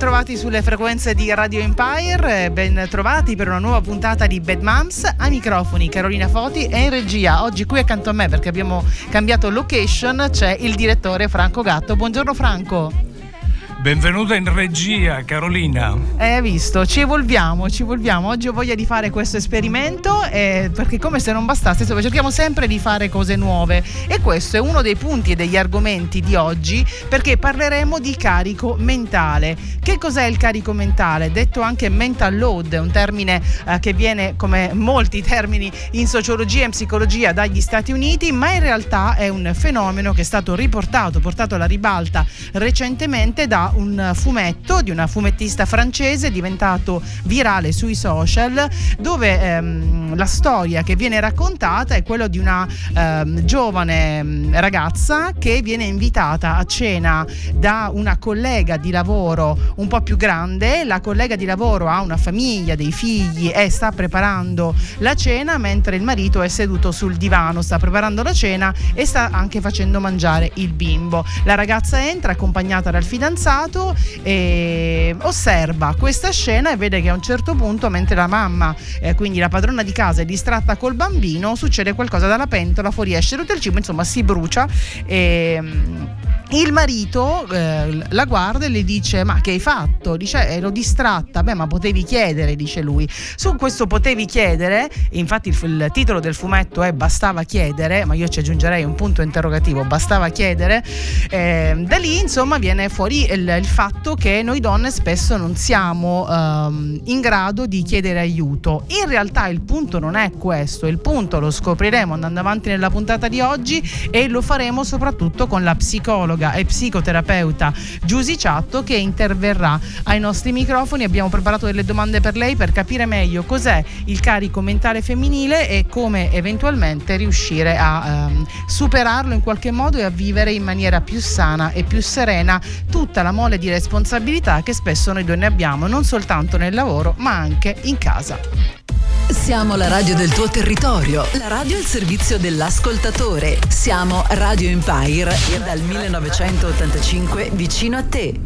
bentrovati sulle frequenze di Radio Empire, ben trovati per una nuova puntata di Bad Moms. Ai microfoni Carolina Foti e in regia, oggi qui accanto a me perché abbiamo cambiato location, c'è il direttore Franco Gatto. Buongiorno Franco. Benvenuta in regia, Carolina. Hai eh, visto, ci evolviamo, ci evolviamo. Oggi ho voglia di fare questo esperimento eh, perché come se non bastasse, insomma, cerchiamo sempre di fare cose nuove e questo è uno dei punti e degli argomenti di oggi perché parleremo di carico mentale. Che cos'è il carico mentale? Detto anche mental load, un termine eh, che viene come molti termini in sociologia e in psicologia dagli Stati Uniti, ma in realtà è un fenomeno che è stato riportato, portato alla ribalta recentemente da un fumetto di una fumettista francese diventato virale sui social dove ehm, la storia che viene raccontata è quella di una ehm, giovane ehm, ragazza che viene invitata a cena da una collega di lavoro un po' più grande, la collega di lavoro ha una famiglia, dei figli e sta preparando la cena mentre il marito è seduto sul divano, sta preparando la cena e sta anche facendo mangiare il bimbo. La ragazza entra accompagnata dal fidanzato fidanzato e osserva questa scena e vede che a un certo punto, mentre la mamma, eh, quindi la padrona di casa, è distratta col bambino, succede qualcosa dalla pentola, fuoriesce tutto il cibo, insomma si brucia. E, il marito eh, la guarda e le dice: Ma che hai fatto? Dice: Ero distratta. Beh, ma potevi chiedere, dice lui. Su questo potevi chiedere, infatti il, il, titolo del fumetto è Bastava chiedere, ma io ci aggiungerei un punto interrogativo: Bastava chiedere. Eh, da lì, insomma, viene fuori il, il, fatto che noi donne spesso non siamo ehm, in grado di chiedere aiuto. In realtà il punto non è questo, il punto lo scopriremo andando avanti nella puntata di oggi e lo faremo soprattutto con la psicologa psicologa e psicoterapeuta Giusy Ciatto che interverrà ai nostri microfoni. Abbiamo preparato delle domande per lei per capire meglio cos'è il carico mentale femminile e come eventualmente riuscire a ehm, superarlo in qualche modo e a vivere in maniera più sana e più serena tutta la mole di responsabilità che spesso noi donne abbiamo non soltanto nel lavoro ma anche in casa. Siamo la radio del tuo territorio, la radio al servizio dell'ascoltatore. Siamo Radio Empire e dal 1985 vicino a te.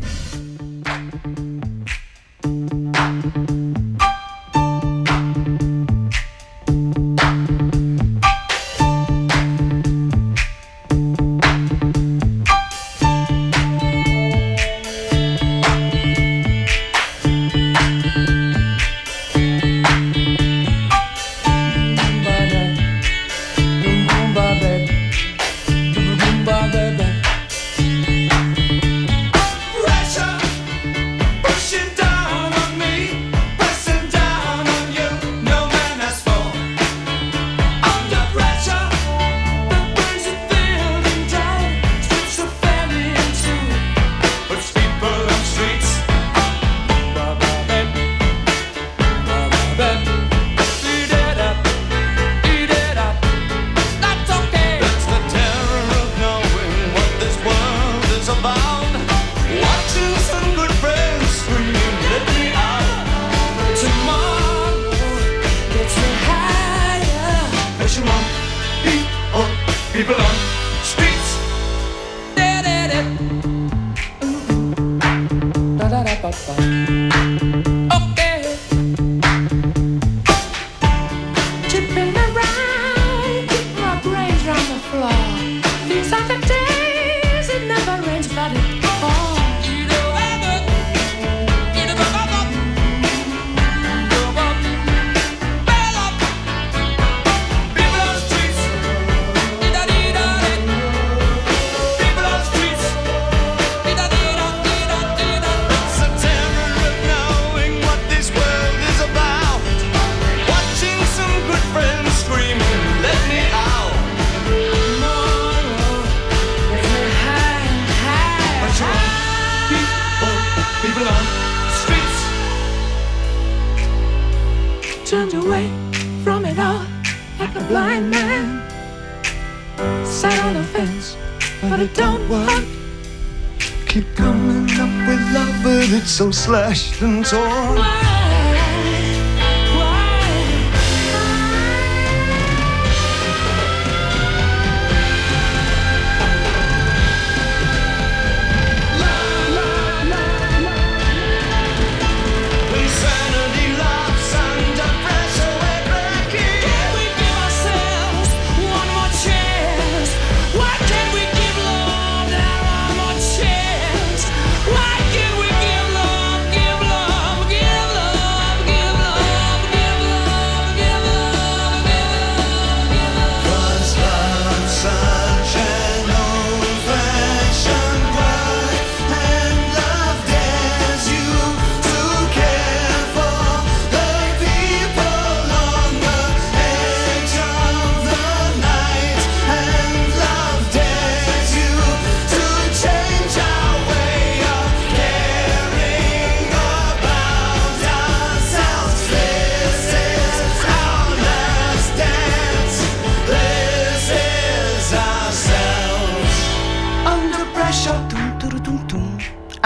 So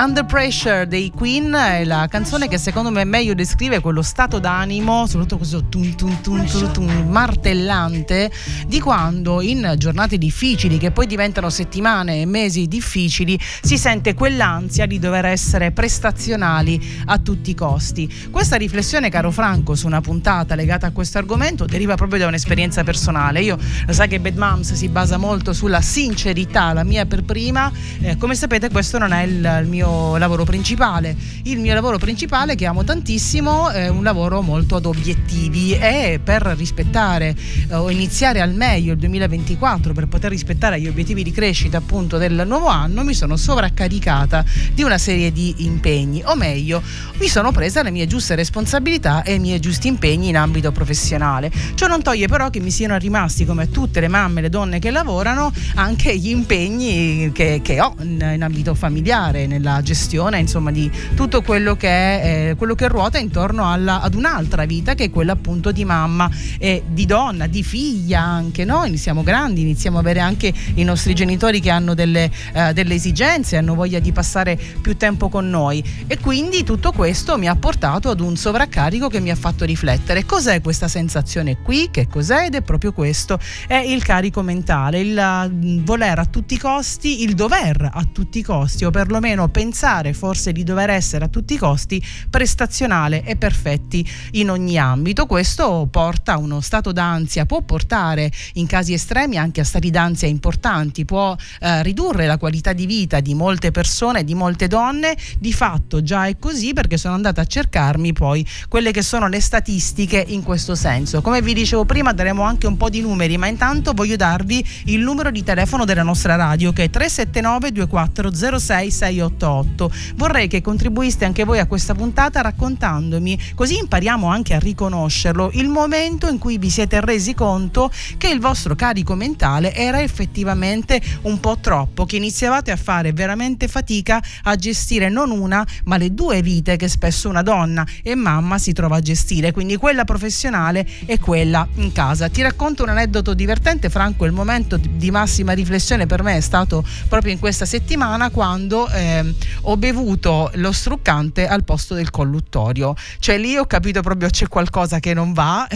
Under Pressure dei Queen è la canzone che secondo me meglio descrive quello stato d'animo, soprattutto questo tum tum tum tum, tum martellante di quando in giornate difficili, che poi diventano settimane e mesi difficili, si sente quell'ansia di dover essere prestazionali a tutti i costi. Questa riflessione, caro Franco, su una puntata legata a questo argomento deriva proprio da un'esperienza personale. Io lo sai che Bad Moms si basa molto sulla sincerità, la mia per prima. Eh, come sapete, questo non è il, il mio lavoro principale. Il mio lavoro principale, che amo tantissimo, è un lavoro molto ad obiettivi e per rispettare eh, o iniziare al meglio il 2024, per poter rispettare gli obiettivi di crescita appunto del nuovo anno, mi sono sovraccaricata di una serie di impegni, o meglio, mi sono presa le mie giuste responsabilità e i miei giusti impegni in ambito professionale. Ciò non toglie però che mi siano rimasti, come tutte le mamme, le donne che lavorano, anche gli impegni che, che ho in, in ambito familiare, nella gestione insomma di tutto quello che, è, eh, quello che ruota intorno alla, ad un'altra vita che è quella appunto di mamma e di donna, di figlia anche, no? Iniziamo grandi, iniziamo ad avere anche i nostri genitori che hanno delle, eh, delle esigenze, hanno voglia di passare più tempo con noi e quindi tutto questo mi ha portato ad un sovraccarico che mi ha fatto riflettere. Cos'è questa sensazione qui? Che cos'è? Ed è proprio questo, è il carico mentale, il mm, voler a tutti i costi, il dover a tutti i costi o perlomeno pensare pensare forse di dover essere a tutti i costi prestazionale e perfetti in ogni ambito. Questo porta a uno stato d'ansia, può portare in casi estremi anche a stati d'ansia importanti, può eh, ridurre la qualità di vita di molte persone, di molte donne. Di fatto già è così perché sono andata a cercarmi poi quelle che sono le statistiche in questo senso. Come vi dicevo prima daremo anche un po' di numeri, ma intanto voglio darvi il numero di telefono della nostra radio che è 379 2406 688 2018. Vorrei che contribuiste anche voi a questa puntata raccontandomi, così impariamo anche a riconoscerlo, il momento in cui vi siete resi conto che il vostro carico mentale era effettivamente un po' troppo, che iniziavate a fare veramente fatica a gestire non una, ma le due vite che spesso una donna e mamma si trova a gestire, quindi quella professionale e quella in casa. Ti racconto un aneddoto divertente, Franco, il momento di massima riflessione per me è stato proprio in questa settimana quando eh, ho bevuto lo struccante al posto del colluttorio. Cioè lì ho capito proprio c'è qualcosa che non va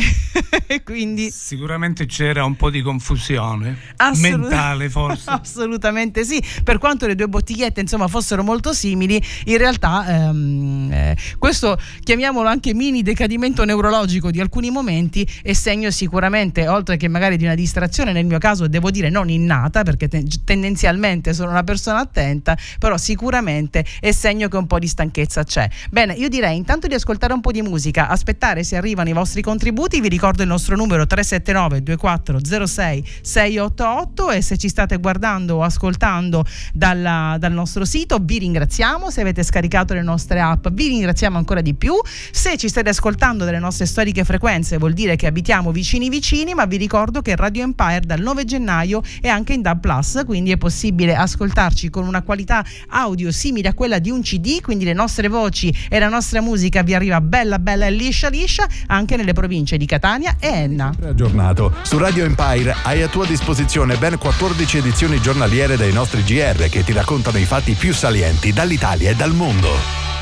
e quindi... Sicuramente c'era un po' di confusione Assolut- mentale forse. Assolutamente sì, per quanto le due bottigliette insomma fossero molto simili, in realtà ehm, eh, questo chiamiamolo anche mini decadimento neurologico di alcuni momenti è segno sicuramente, oltre che magari di una distrazione, nel mio caso devo dire non innata perché te- tendenzialmente sono una persona attenta, però sicuramente sicuramente è segno che un po' di stanchezza c'è. Bene, io direi intanto di ascoltare un po' di musica, aspettare se arrivano i vostri contributi, vi ricordo il nostro numero 379 2406 688 e se ci state guardando o ascoltando dalla, dal nostro sito vi ringraziamo, se avete scaricato le nostre app vi ringraziamo ancora di più, se ci state ascoltando dalle nostre storiche frequenze vuol dire che abitiamo vicini vicini, ma vi ricordo che Radio Empire dal 9 gennaio è anche in DAB Plus, quindi è possibile ascoltarci con una qualità audio simile a quella di un CD, quindi le nostre voci e la nostra musica vi arriva bella bella e liscia liscia anche nelle province di Catania e Enna. Aggiornato. Su Radio Empire hai a tua disposizione ben 14 edizioni giornaliere dei nostri GR che ti raccontano i fatti più salienti dall'Italia e dal mondo.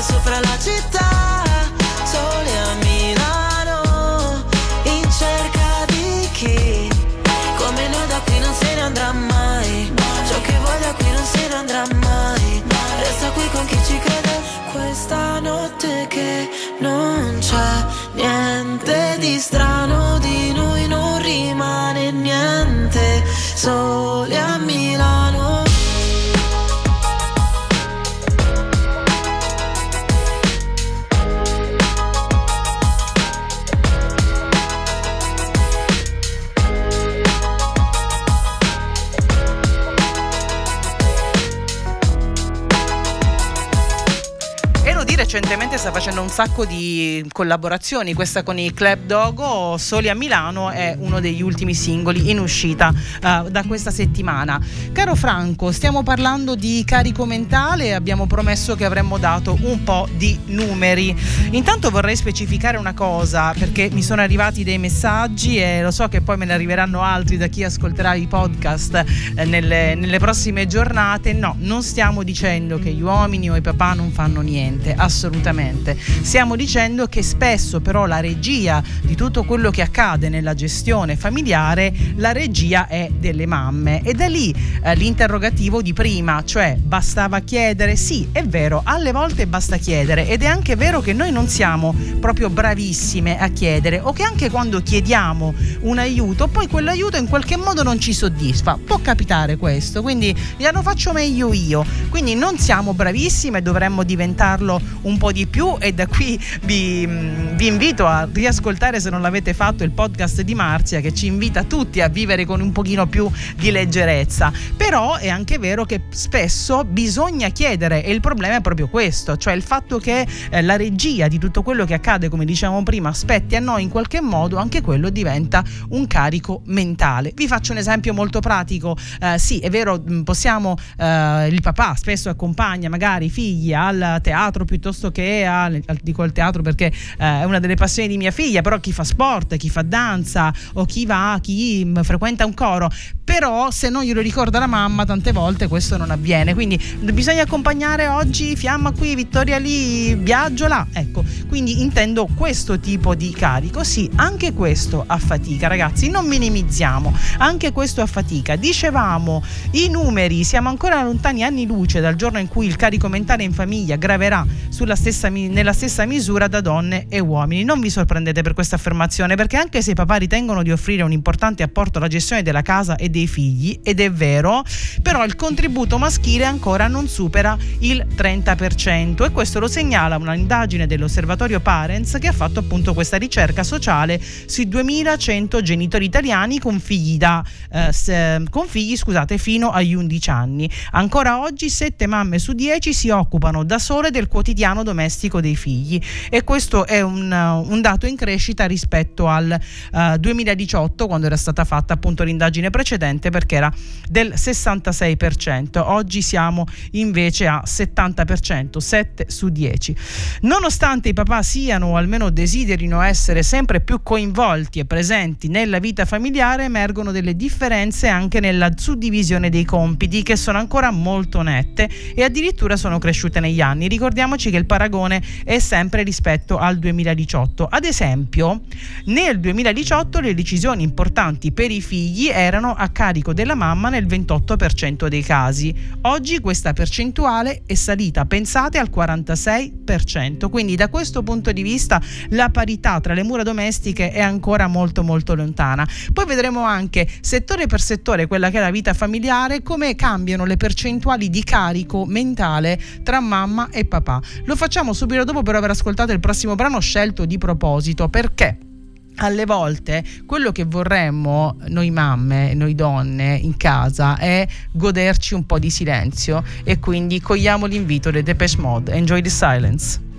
cade sopra la città Sole a Milano In cerca di chi? Come noi da qui non se ne andrà mai Ciò che vuoi da qui non se ne andrà mai. Resta qui con chi ci crede Questa notte che non c'è niente di strano Di noi non rimane niente Sole a Milano recentemente sta facendo un sacco di collaborazioni, questa con i Club Dogo, Soli a Milano è uno degli ultimi singoli in uscita uh, da questa settimana. Caro Franco, stiamo parlando di carico mentale e abbiamo promesso che avremmo dato un po' di numeri. Intanto vorrei specificare una cosa perché mi sono arrivati dei messaggi e lo so che poi me ne arriveranno altri da chi ascolterà i podcast eh, nelle, nelle prossime giornate. No, non stiamo dicendo che gli uomini o i papà non fanno niente assolutamente. Stiamo dicendo che spesso però la regia di tutto quello che accade nella gestione familiare, la regia è delle mamme. E da lì eh, l'interrogativo di prima, cioè bastava chiedere? Sì, è vero, alle volte basta chiedere ed è anche vero che noi non siamo proprio bravissime a chiedere o che anche quando chiediamo un aiuto, poi quell'aiuto in qualche modo non ci soddisfa. Può capitare questo, quindi glielo faccio meglio io. Quindi non siamo bravissime, dovremmo diventarlo un po' di più e da qui vi, vi, invito a riascoltare se non l'avete fatto il podcast di Marzia che ci invita tutti a vivere con un pochino più di leggerezza. Però è anche vero che spesso bisogna chiedere e il problema è proprio questo cioè il fatto che eh, la regia di tutto quello che accade come dicevamo prima spetti a noi in qualche modo anche quello diventa un carico mentale. Vi faccio un esempio molto pratico. Eh, sì è vero possiamo eh, il papà spesso accompagna magari i figli al teatro piuttosto che al, dico al teatro perché eh, è una delle passioni di mia figlia, però chi fa sport, chi fa danza o chi va, chi mh, frequenta un coro, però se non glielo ricorda la mamma tante volte questo non avviene, quindi bisogna accompagnare oggi Fiamma qui, Vittoria lì, viaggio là, ecco, quindi intendo questo tipo di carico, sì, anche questo a fatica ragazzi, non minimizziamo, anche questo a fatica, dicevamo i numeri, siamo ancora lontani anni luce dal giorno in cui il carico mentale in famiglia graverà stessa, nella stessa misura da donne e uomini. Non vi sorprendete per questa affermazione perché anche se i papà ritengono di offrire un importante apporto alla gestione della casa e dei figli, ed è vero, però il contributo maschile ancora non supera il 30% e questo lo segnala un'indagine dell'osservatorio Parents che ha fatto appunto questa ricerca sociale sui 2100 genitori italiani con figli, da, eh, se, con figli scusate, fino agli 11 anni. Ancora oggi 7 mamme su 10 si occupano da sole del quotidiano domestico dei figli e questo è un, un dato in crescita rispetto al uh, 2018 quando era stata fatta appunto l'indagine precedente perché era del 66%, oggi siamo invece a 70%, 7 su 10. Nonostante i papà siano o almeno desiderino essere sempre più coinvolti e presenti nella vita familiare, emergono delle differenze anche nella suddivisione dei compiti che sono ancora molto nette e addirittura sono cresciute negli anni. Ricordiamoci che il paragone è sempre rispetto al 2018. Ad esempio, nel 2018 le decisioni importanti per i figli erano a carico della mamma nel 28% dei casi. Oggi questa percentuale è salita, pensate, al 46%. Quindi da questo punto di vista la parità tra le mura domestiche è ancora molto molto lontana. Poi vedremo anche settore per settore quella che è la vita familiare, come cambiano le percentuali di carico mentale tra mamma e papà. Lo facciamo subito dopo per aver ascoltato il prossimo brano scelto di proposito perché alle volte quello che vorremmo noi mamme, noi donne in casa è goderci un po' di silenzio e quindi cogliamo l'invito dei Depeche Mode. Enjoy the silence.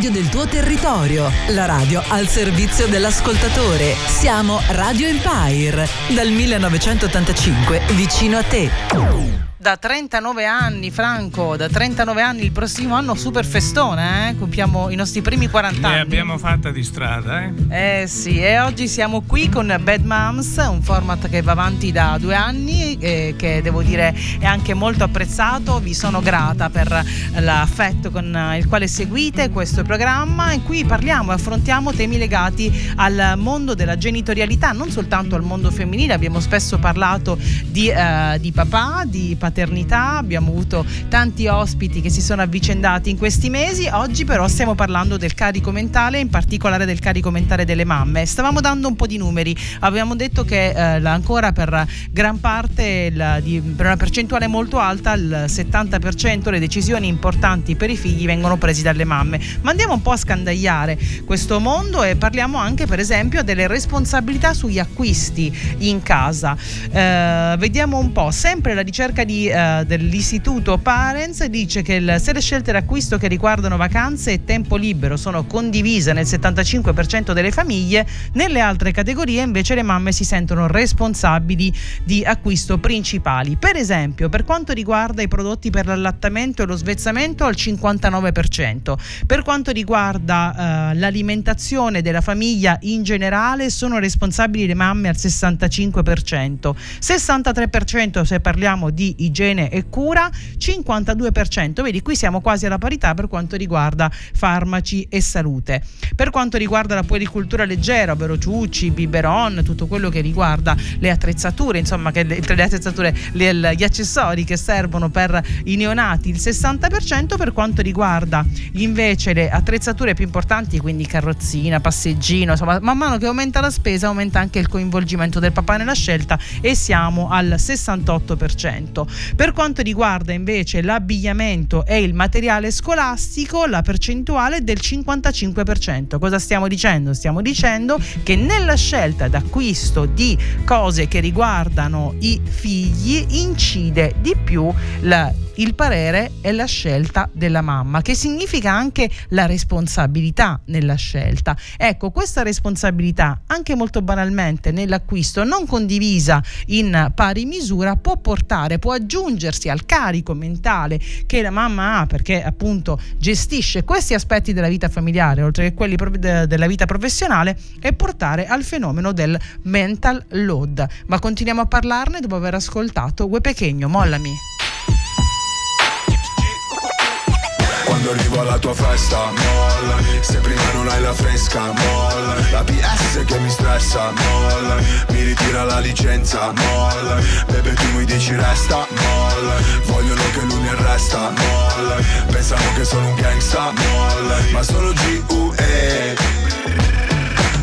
Radio del tuo territorio, la radio al servizio dell'ascoltatore. Siamo Radio Empire, dal 1985 vicino a te da 39 anni, Franco, da 39 anni il prossimo anno super festone, eh? compiamo i nostri primi 40 anni. Ne abbiamo fatta di strada, eh? Eh sì, e oggi siamo qui con Bad Moms, un format che va avanti da due anni e che devo dire è anche molto apprezzato. Vi sono grata per l'affetto con il quale seguite questo programma in cui parliamo e affrontiamo temi legati al mondo della genitorialità, non soltanto al mondo femminile, abbiamo spesso parlato di, eh, di papà, di paternità paternità, abbiamo avuto tanti ospiti che si sono avvicendati in questi mesi, oggi però stiamo parlando del carico mentale, in particolare del carico mentale delle mamme. Stavamo dando un po' di numeri, avevamo detto che eh, ancora per gran parte, la, di, per una percentuale molto alta, il 70% le decisioni importanti per i figli vengono presi dalle mamme. Ma andiamo un po' a scandagliare questo mondo e parliamo anche per esempio delle responsabilità sugli acquisti in casa. Eh, vediamo un po', sempre la ricerca di uh, dell'istituto Parents dice che se le scelte d'acquisto che riguardano vacanze e tempo libero sono condivise nel 75% delle famiglie, nelle altre categorie invece le mamme si sentono responsabili di acquisto principali. Per esempio, per quanto riguarda i prodotti per l'allattamento e lo svezzamento al 59%, per quanto riguarda uh, l'alimentazione della famiglia in generale sono responsabili le mamme al 65%, 63% se parliamo di igiene e cura, 52%. Vedi, qui siamo quasi alla parità per quanto riguarda farmaci e salute. Per quanto riguarda la puericultura leggera, ovvero ciucci, biberon, tutto quello che riguarda le attrezzature, insomma, che le, le attrezzature, le, gli accessori che servono per i neonati, il 60%. Per quanto riguarda invece le attrezzature più importanti, quindi carrozzina, passeggino, insomma, man mano che aumenta la spesa, aumenta anche il coinvolgimento del papà nella scelta e siamo al 68%. Per quanto riguarda invece l'abbigliamento e il materiale scolastico, la percentuale è del 55%. Cosa stiamo dicendo? Stiamo dicendo che nella scelta d'acquisto di cose che riguardano i figli incide di più la il parere è la scelta della mamma, che significa anche la responsabilità nella scelta. Ecco, questa responsabilità, anche molto banalmente nell'acquisto, non condivisa in pari misura, può portare, può aggiungersi al carico mentale che la mamma ha perché appunto gestisce questi aspetti della vita familiare, oltre che quelli della vita professionale, e portare al fenomeno del mental load. Ma continuiamo a parlarne dopo aver ascoltato Ue Pechegno, mollami. Quando arrivo alla tua festa, molla. Se prima non hai la fresca, molla. La PS che mi stressa, molla. Mi ritira la licenza, molla. Bebe tu mi dici resta, molla. Vogliono che lui mi arresta, molla. Pensano che sono un gangsta, molla. Ma sono G.U.E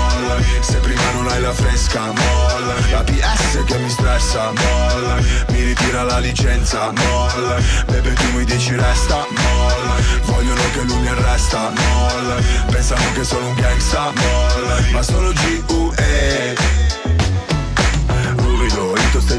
molla. Se prima non hai la fresca, molla. La PS che mi stressa, molla. Mi ritira la licenza, molla. Bebe tu mi dici resta, molla. Vogliono che lui mi arresta, molla. Pensano che sono un gangsta, molla. Ma sono G.U.E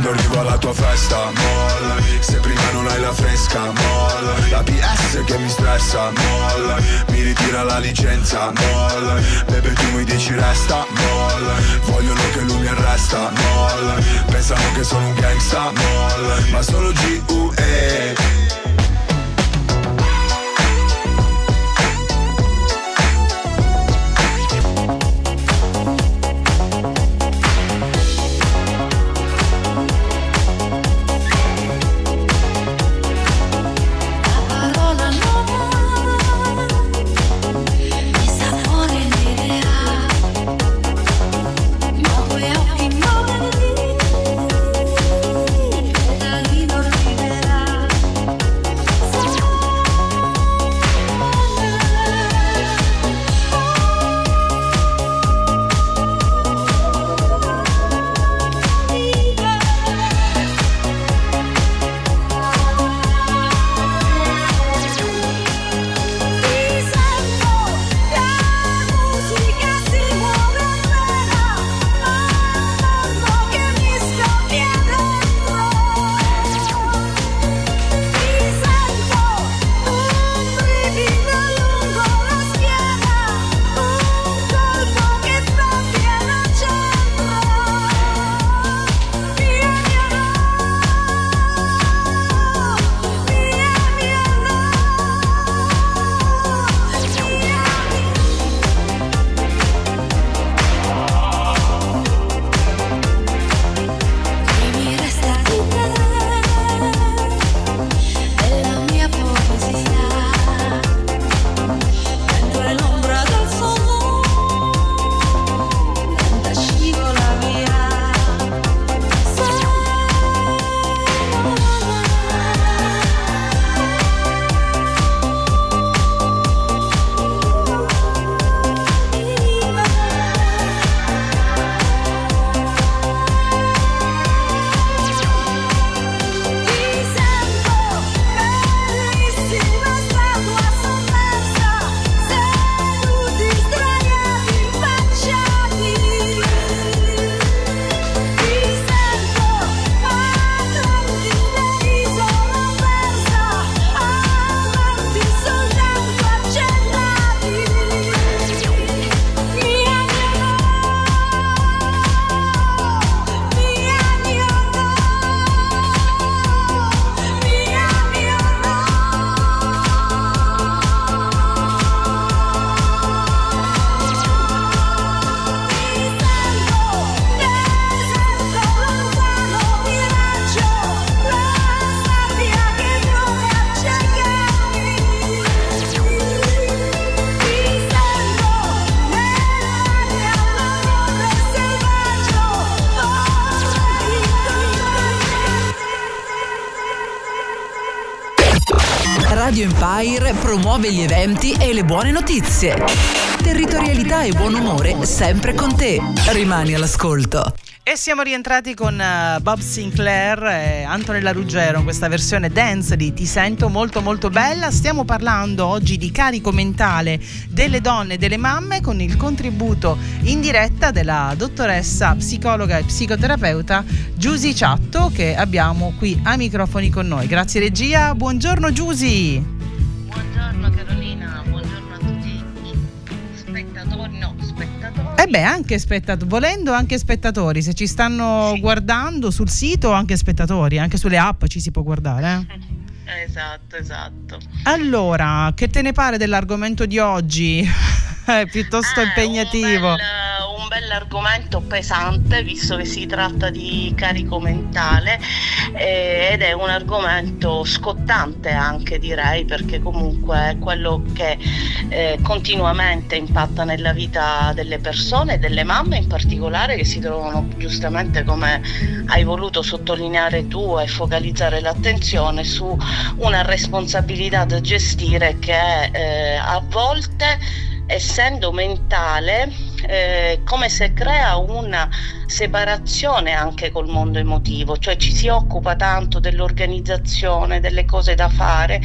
quando arrivo alla tua festa, molla. Se prima non hai la fresca, molla. La PS che mi stressa Molla. Mi ritira la licenza Molla. Bebe tu mi dici resta Molla. Vogliono che lui mi arresta Molla. Pensano che sono un gangsta Molla. Ma solo G-U-E promuove gli eventi e le buone notizie. Territorialità e buon umore sempre con te. Rimani all'ascolto. E siamo rientrati con uh, Bob Sinclair e Antonella Ruggero in questa versione dance di Ti sento molto molto bella. Stiamo parlando oggi di carico mentale delle donne e delle mamme con il contributo in diretta della dottoressa psicologa e psicoterapeuta Giusy Ciatto che abbiamo qui ai microfoni con noi. Grazie regia, buongiorno Giusy. Eh beh, anche spettatori, volendo anche spettatori, se ci stanno sì. guardando sul sito, anche spettatori, anche sulle app ci si può guardare. Eh? Esatto, esatto. Allora, che te ne pare dell'argomento di oggi? È piuttosto ah, impegnativo. Un bel, un bell'argomento pesante, visto che si tratta di carico mentale eh, ed è un argomento scottante anche direi, perché comunque è quello che eh, continuamente impatta nella vita delle persone, delle mamme in particolare, che si trovano giustamente come hai voluto sottolineare tu e focalizzare l'attenzione su una responsabilità da gestire che eh, a volte essendo mentale, eh, come se crea una separazione anche col mondo emotivo, cioè ci si occupa tanto dell'organizzazione, delle cose da fare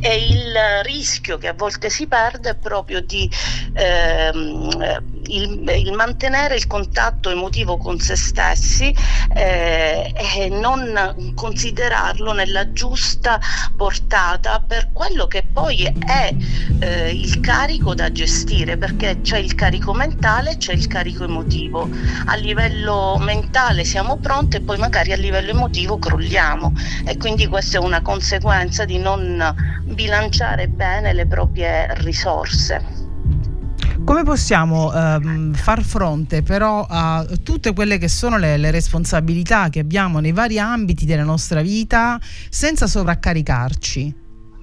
e il rischio che a volte si perde è proprio di ehm, il, il, mantenere il contatto emotivo con se stessi eh, e non considerarlo nella giusta portata per quello che poi è eh, il carico da gestire, perché c'è il carico mentale e c'è il carico emotivo. A livello mentale siamo pronti e poi magari a livello emotivo crolliamo e quindi questa è una conseguenza di non bilanciare bene le proprie risorse. Come possiamo ehm, far fronte però a tutte quelle che sono le, le, responsabilità che abbiamo nei vari ambiti della nostra vita senza sovraccaricarci?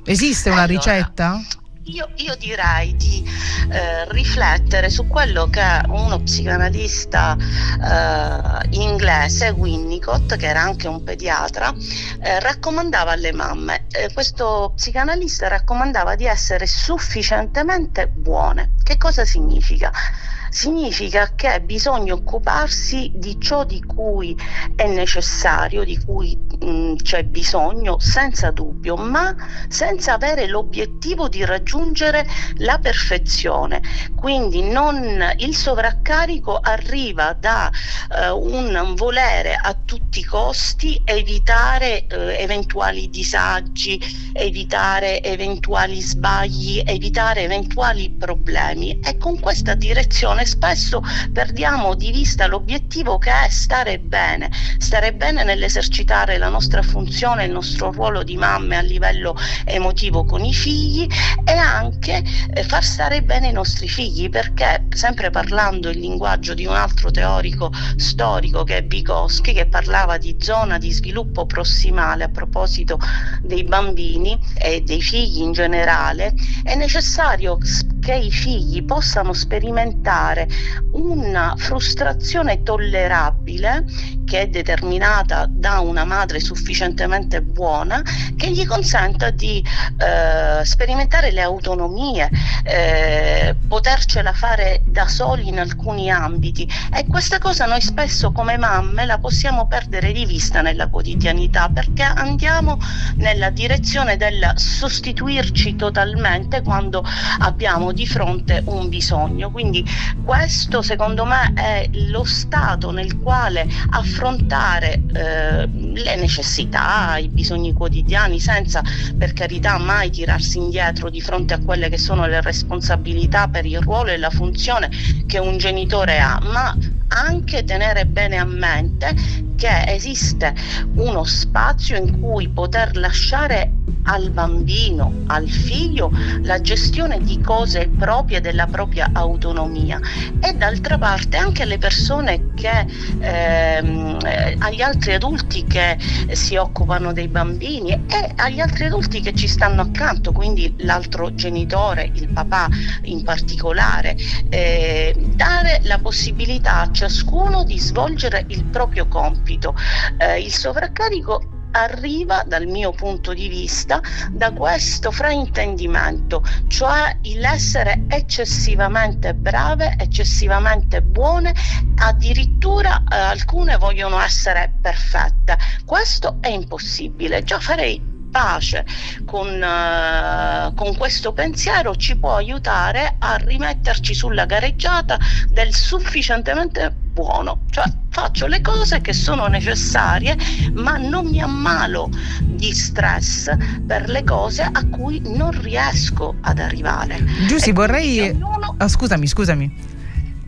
Esiste una allora, ricetta? Io, io, direi di eh, riflettere su quello che uno psicanalista eh, inglese, Winnicott, che era anche un pediatra, eh, raccomandava alle mamme. Eh, questo psicanalista raccomandava di essere sufficientemente buone. Che cosa significa? Significa che bisogna occuparsi di ciò di cui è necessario, di cui mh, c'è bisogno, senza dubbio, ma senza avere l'obiettivo di raggiungere la perfezione. Quindi non, il sovraccarico arriva da eh, un volere a tutti i costi evitare eh, eventuali disagi, evitare eventuali sbagli, evitare eventuali problemi. E con questa direzione spesso perdiamo di vista l'obiettivo che è stare bene, stare bene nell'esercitare la nostra funzione, il nostro ruolo di mamme a livello emotivo con i figli e anche eh, far stare bene i nostri figli perché sempre parlando il linguaggio di un altro teorico storico che è Vygotsky che parlava di zona di sviluppo prossimale a proposito dei bambini e dei figli in generale, è necessario che i figli possano sperimentare una frustrazione tollerabile che è determinata da una madre sufficientemente buona che gli consenta di eh, sperimentare le autonomie, eh, potercela fare da soli in alcuni ambiti. E questa cosa noi spesso come mamme la possiamo perdere di vista nella quotidianità perché andiamo nella direzione del sostituirci totalmente quando abbiamo di fronte un bisogno. Quindi questo secondo me è lo stato nel quale affrontare eh, le necessità, i bisogni quotidiani senza per carità mai tirarsi indietro di fronte a quelle che sono le responsabilità per il ruolo e la funzione che un genitore ha, ma anche tenere bene a mente che esiste uno spazio in cui poter lasciare al bambino, al figlio, la gestione di cose proprie della propria autonomia e d'altra parte anche alle persone che, ehm, eh, agli altri adulti che si occupano dei bambini e agli altri adulti che ci stanno accanto, quindi l'altro genitore, il papà in particolare, eh, dare la possibilità a ciascuno di svolgere il proprio compito. Eh, il sovraccarico arriva dal mio punto di vista da questo fraintendimento, cioè l'essere eccessivamente brave, eccessivamente buone, addirittura eh, alcune vogliono essere perfette. Questo è impossibile. Già farei pace con, uh, con, questo pensiero ci può aiutare a rimetterci sulla gareggiata del sufficientemente buono, cioè faccio le cose che sono necessarie ma non mi ammalo di stress per le cose a cui non riesco ad arrivare. Giussi, vorrei... Ognuno... Oh, scusami, scusami.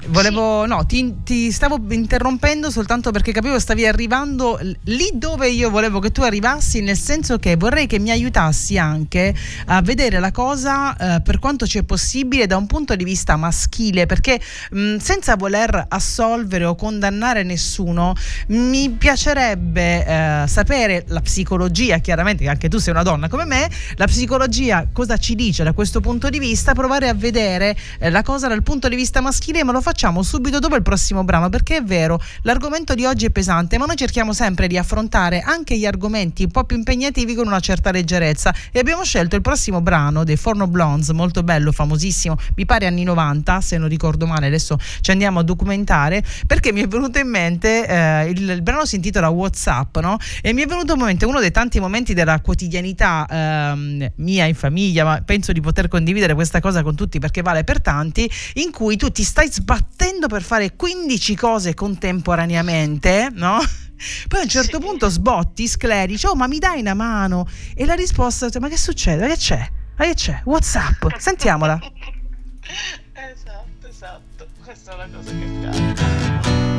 Volevo, no, ti, ti, stavo interrompendo soltanto perché capivo stavi arrivando lì dove io volevo che tu arrivassi, nel senso che vorrei che mi aiutassi anche a vedere la cosa eh, per quanto c'è possibile da un punto di vista maschile, perché mh, senza voler assolvere o condannare nessuno, mi piacerebbe eh, sapere la psicologia, chiaramente anche tu sei una donna come me, la psicologia cosa ci dice da questo punto di vista, provare a vedere eh, la cosa dal punto di vista maschile, ma lo faccio facciamo subito dopo il prossimo brano perché è vero, l'argomento di oggi è pesante, ma noi cerchiamo sempre di affrontare anche gli argomenti un po' più impegnativi con una certa leggerezza e abbiamo scelto il prossimo brano dei Forno Blondes, molto bello, famosissimo, mi pare anni 90, se non ricordo male, adesso ci andiamo a documentare, perché mi è venuto in mente eh, il, il, brano si intitola Whatsapp, no? E mi è venuto un momento, uno dei tanti momenti della quotidianità eh, mia in famiglia, ma penso di poter condividere questa cosa con tutti perché vale per tanti, in cui tu ti stai sbattendo sbattendo per fare 15 cose contemporaneamente, no? Poi a un certo sì. punto sbotti, sclerici, oh ma mi dai una mano? E la risposta è, ma che succede? Ma che c'è? Ma che c'è? Whatsapp? Sentiamola. esatto, esatto, questa è la cosa che piace.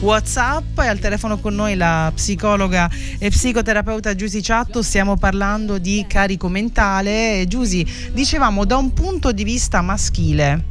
WhatsApp e al telefono con noi la psicologa e psicoterapeuta Giusy Ciatto. Stiamo parlando di carico mentale. Giusy, dicevamo da un punto di vista maschile.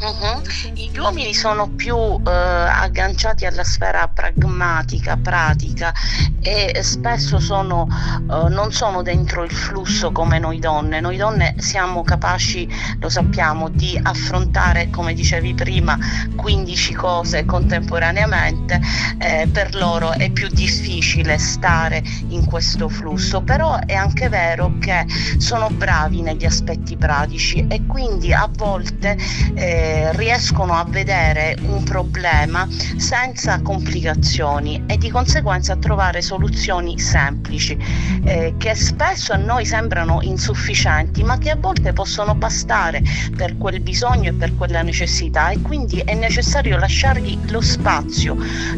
Uh-huh. Gli uomini sono più uh, agganciati alla sfera pragmatica, pratica e spesso sono, uh, non sono dentro il flusso come noi donne. Noi donne siamo capaci, lo sappiamo, di affrontare, come dicevi prima, 15 cose contemporaneamente. Eh, per loro è più difficile stare in questo flusso, però è anche vero che sono bravi negli aspetti pratici e quindi a volte riescono a vedere un problema senza complicazioni e di conseguenza a trovare soluzioni semplici eh, che spesso a noi sembrano insufficienti ma che a volte possono bastare per quel bisogno e per quella necessità. E quindi è necessario lasciargli lo spazio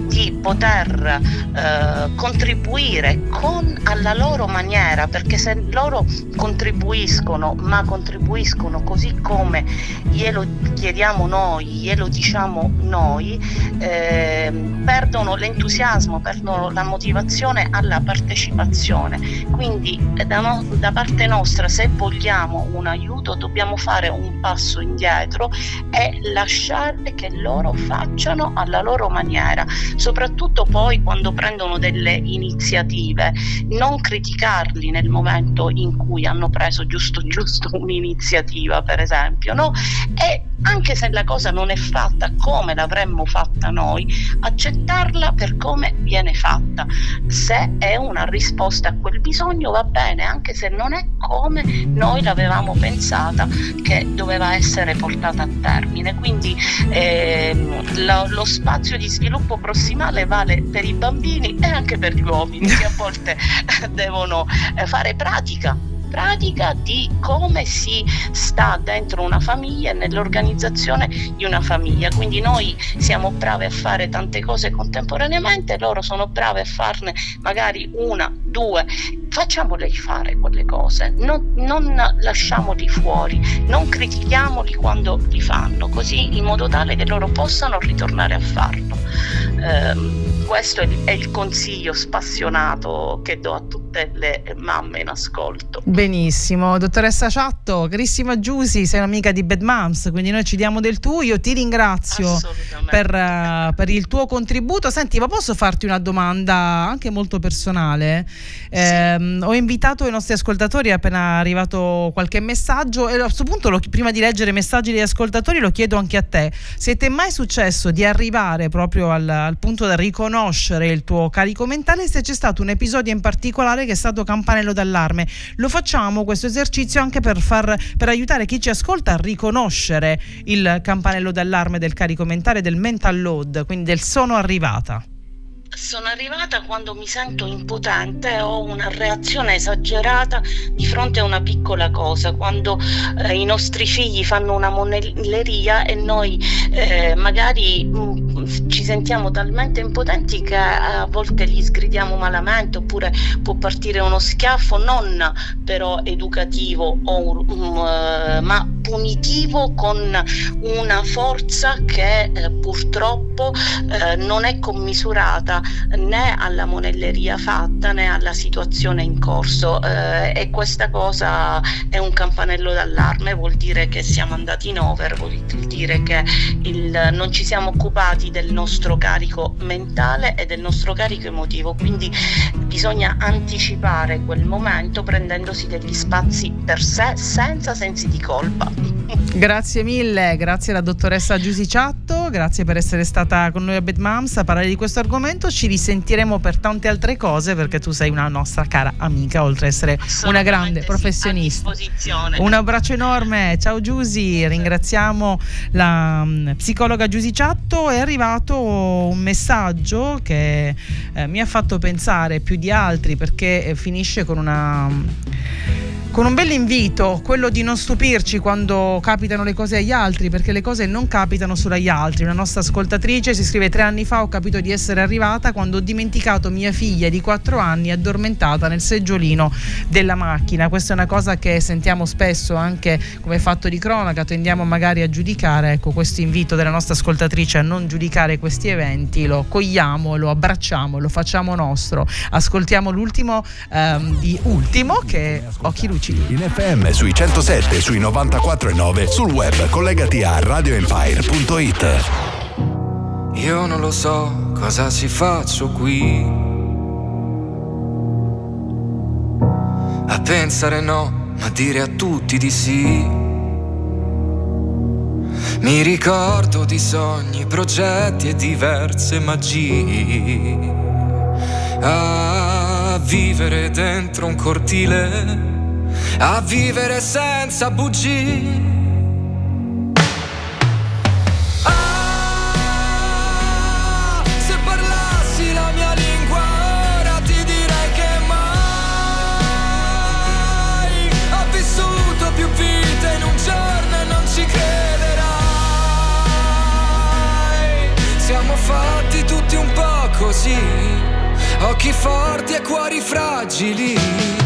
di poter eh, contribuire con alla loro maniera perché se loro contribuiscono ma contribuiscono così come glielo chiediamo chiediamo noi, glielo diciamo noi, eh, perdono l'entusiasmo, perdono la motivazione alla partecipazione. Quindi da, no, da parte nostra, se vogliamo un aiuto, dobbiamo fare un passo indietro e lasciare che loro facciano alla loro maniera, soprattutto poi quando prendono delle iniziative, non criticarli nel momento in cui hanno preso giusto giusto un'iniziativa, per esempio, no? E anche se la cosa non è fatta come l'avremmo fatta noi, accettarla per come viene fatta. Se è una risposta a quel bisogno va bene, anche se non è come noi l'avevamo pensata che doveva essere portata a termine. Quindi ehm, lo, lo spazio di sviluppo prossimale vale per i bambini e anche per gli uomini che a volte devono eh, fare pratica pratica di come si sta dentro una famiglia e nell'organizzazione di una famiglia. Quindi noi siamo bravi a fare tante cose contemporaneamente, loro sono bravi a farne magari una, due. Facciamole fare quelle cose, non, non lasciamoli fuori, non critichiamoli quando li fanno, così in modo tale che loro possano ritornare a farlo. Eh, questo è il, è il, consiglio spassionato che do a tutte le mamme in ascolto. Benissimo, dottoressa Ciatto, carissima Giusy, sei un'amica di Bad Moms, quindi noi ci diamo del tu, io ti ringrazio per, uh, per, il tuo contributo. Senti, ma posso farti una domanda anche molto personale? Eh. Ho invitato i nostri ascoltatori, è appena arrivato qualche messaggio e a questo punto, lo, prima di leggere i messaggi degli ascoltatori, lo chiedo anche a te. Se ti è mai successo di arrivare proprio al, al punto da riconoscere conoscere il tuo carico mentale se c'è stato un episodio in particolare che è stato campanello d'allarme. Lo facciamo questo esercizio anche per, far, per aiutare chi ci ascolta a riconoscere il campanello d'allarme del carico mentale, del mental load, quindi del sono arrivata. Sono arrivata quando mi sento impotente e ho una reazione esagerata di fronte a una piccola cosa, quando eh, i nostri figli fanno una monelleria e noi eh, magari mh, mm, ci sentiamo talmente impotenti che a volte li sgridiamo malamente oppure può partire uno schiaffo non però educativo o, um, ma punitivo con una forza che eh, purtroppo eh, non è commisurata né alla monelleria fatta né alla situazione in corso eh, e questa cosa è un campanello d'allarme, vuol dire che siamo andati in over, vuol dire che il, non ci siamo occupati del nostro carico mentale e del nostro carico emotivo, quindi bisogna anticipare quel momento prendendosi degli spazi per sé senza sensi di colpa. Grazie mille, grazie alla dottoressa Giusy Ciatto, grazie per essere stata con noi a Bad Moms a parlare di questo argomento. Ci risentiremo per tante altre cose perché tu sei una nostra cara amica, oltre ad essere una grande professionista. Un abbraccio enorme, ciao Giusy, ringraziamo la um, psicologa Giusy Ciatto. È arrivato un messaggio che eh, mi ha fatto pensare più di altri perché eh, finisce con una con un bel invito, quello di non stupirci quando capitano le cose agli altri, perché le cose non capitano solo agli altri. Una nostra ascoltatrice si scrive tre anni fa ho capito di essere arrivata quando ho dimenticato mia figlia di quattro anni addormentata nel seggiolino della macchina. Questa è una cosa che sentiamo spesso anche come fatto di cronaca, tendiamo magari a giudicare. Ecco, questo invito della nostra ascoltatrice a non giudicare questi eventi, lo cogliamo, lo abbracciamo, lo facciamo nostro. Ascoltiamo l'ultimo ehm, di Ultimo che Occhi Luci ascoltarci. In FM sui 107 sui 94 e 9 sul web collegati a radioempire.it. Io non lo so cosa si faccio qui. A pensare no, ma dire a tutti di sì. Mi ricordo di sogni, progetti e diverse magie. A vivere dentro un cortile, a vivere senza bugie. Ah, se parlassi la mia lingua ora ti direi che mai ha vissuto più vite in un giorno e non ci crederai. Siamo fatti tutti un po' così, occhi forti e cuori fragili.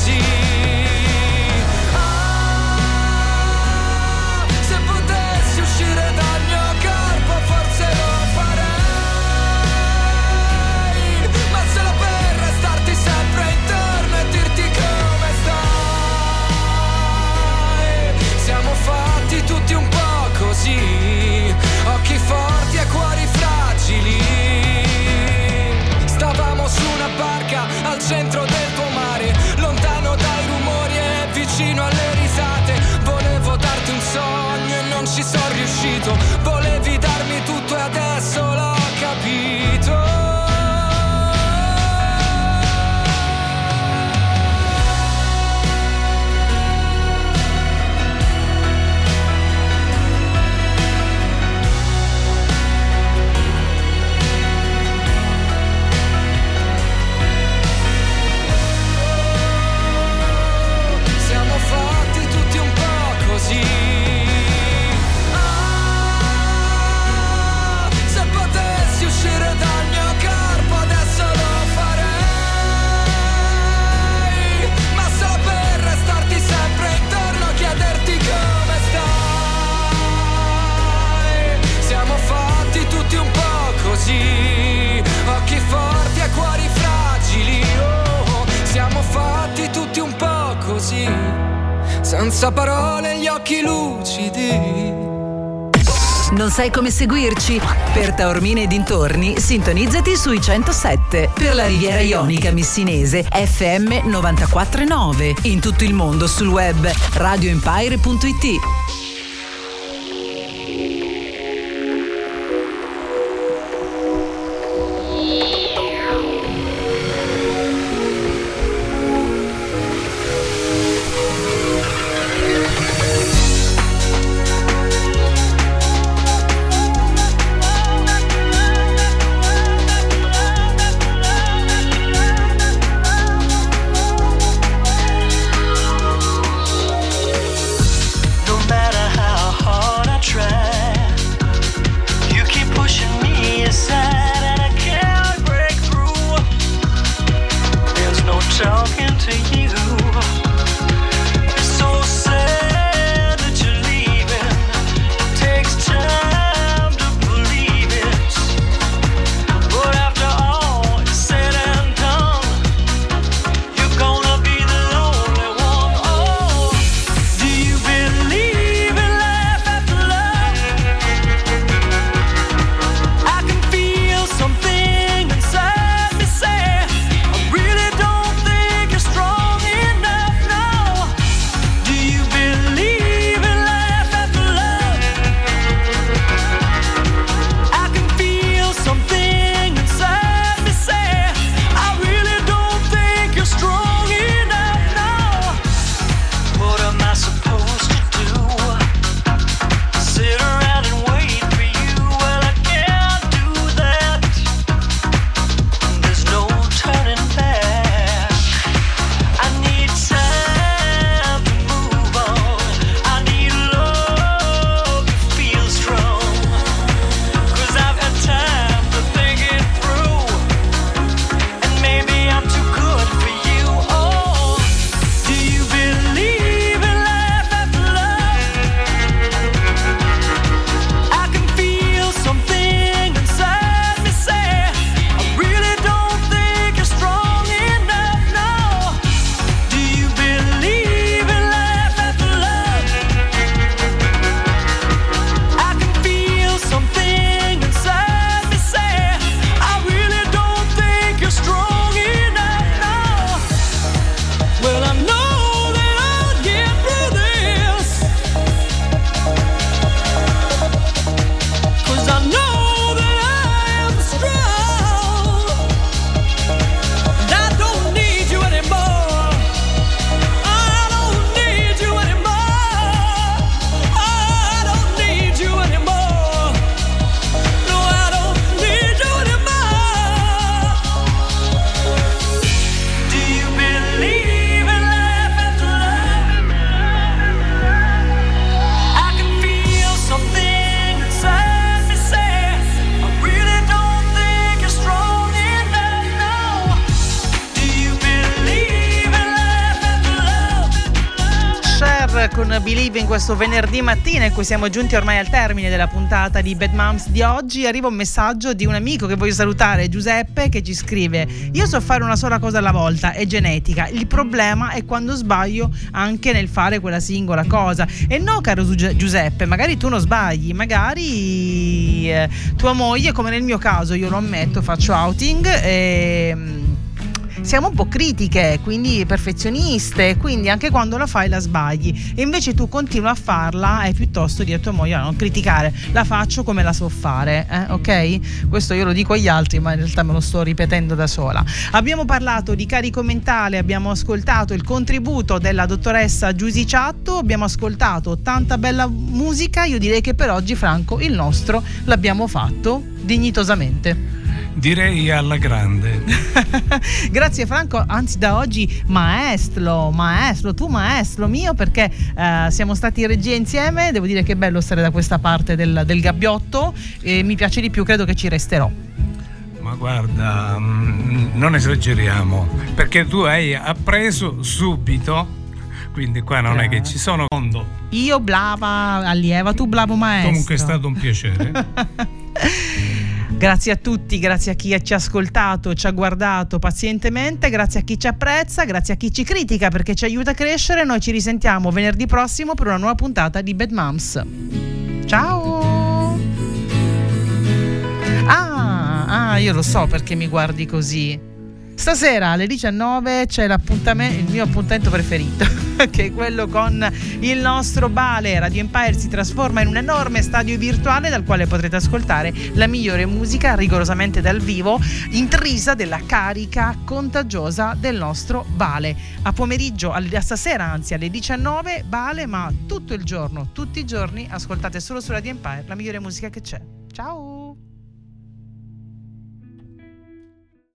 Po' senza parole gli occhi lucidi. Non sai come seguirci? Per Taormina e dintorni, sintonizzati sui 107. Per la Riviera Ionica Missinese, FM 949. In tutto il mondo sul web radioempire.it. questo venerdì mattina in cui siamo giunti ormai al termine della puntata di Bad Moms di oggi. Arriva un messaggio di un amico che voglio salutare, Giuseppe, che ci scrive: Io so fare una sola cosa alla volta, è genetica. Il problema è quando sbaglio anche nel fare quella singola cosa. E no, caro Giuseppe, magari tu non sbagli, magari eh, tua moglie, come nel mio caso, io lo ammetto, faccio outing e siamo un po' critiche, quindi perfezioniste, quindi anche quando la fai la sbagli e invece tu continui a farla e piuttosto dire a tua moglie non criticare, la faccio come la so fare, eh? ok? Questo io lo dico agli altri, ma in realtà me lo sto ripetendo da sola. Abbiamo parlato di carico mentale, abbiamo ascoltato il contributo della dottoressa Giusy Ciatto, abbiamo ascoltato tanta bella musica, io direi che per oggi Franco il nostro l'abbiamo fatto dignitosamente. Direi alla grande. Grazie Franco, anzi da oggi maestro, maestro, tu maestro mio perché eh, siamo stati in regia insieme, devo dire che è bello stare da questa parte del, del gabbiotto e mi piace di più, credo che ci resterò. Ma guarda, mm, non esageriamo, perché tu hai appreso subito quindi qua non eh. è che ci sono fondo. Io blava allieva, tu blavo maestro. Comunque è stato un piacere. Grazie a tutti, grazie a chi ci ha ascoltato, ci ha guardato pazientemente, grazie a chi ci apprezza, grazie a chi ci critica perché ci aiuta a crescere. Noi ci risentiamo venerdì prossimo per una nuova puntata di Bad Moms. Ciao! Ah, ah, io lo so perché mi guardi così. Stasera alle 19 c'è l'appuntamento, il mio appuntamento preferito, che è quello con il nostro Bale. Radio Empire si trasforma in un enorme stadio virtuale dal quale potrete ascoltare la migliore musica rigorosamente dal vivo, intrisa della carica contagiosa del nostro Bale. A pomeriggio, a stasera anzi alle 19 Bale, ma tutto il giorno, tutti i giorni ascoltate solo su Radio Empire la migliore musica che c'è. Ciao!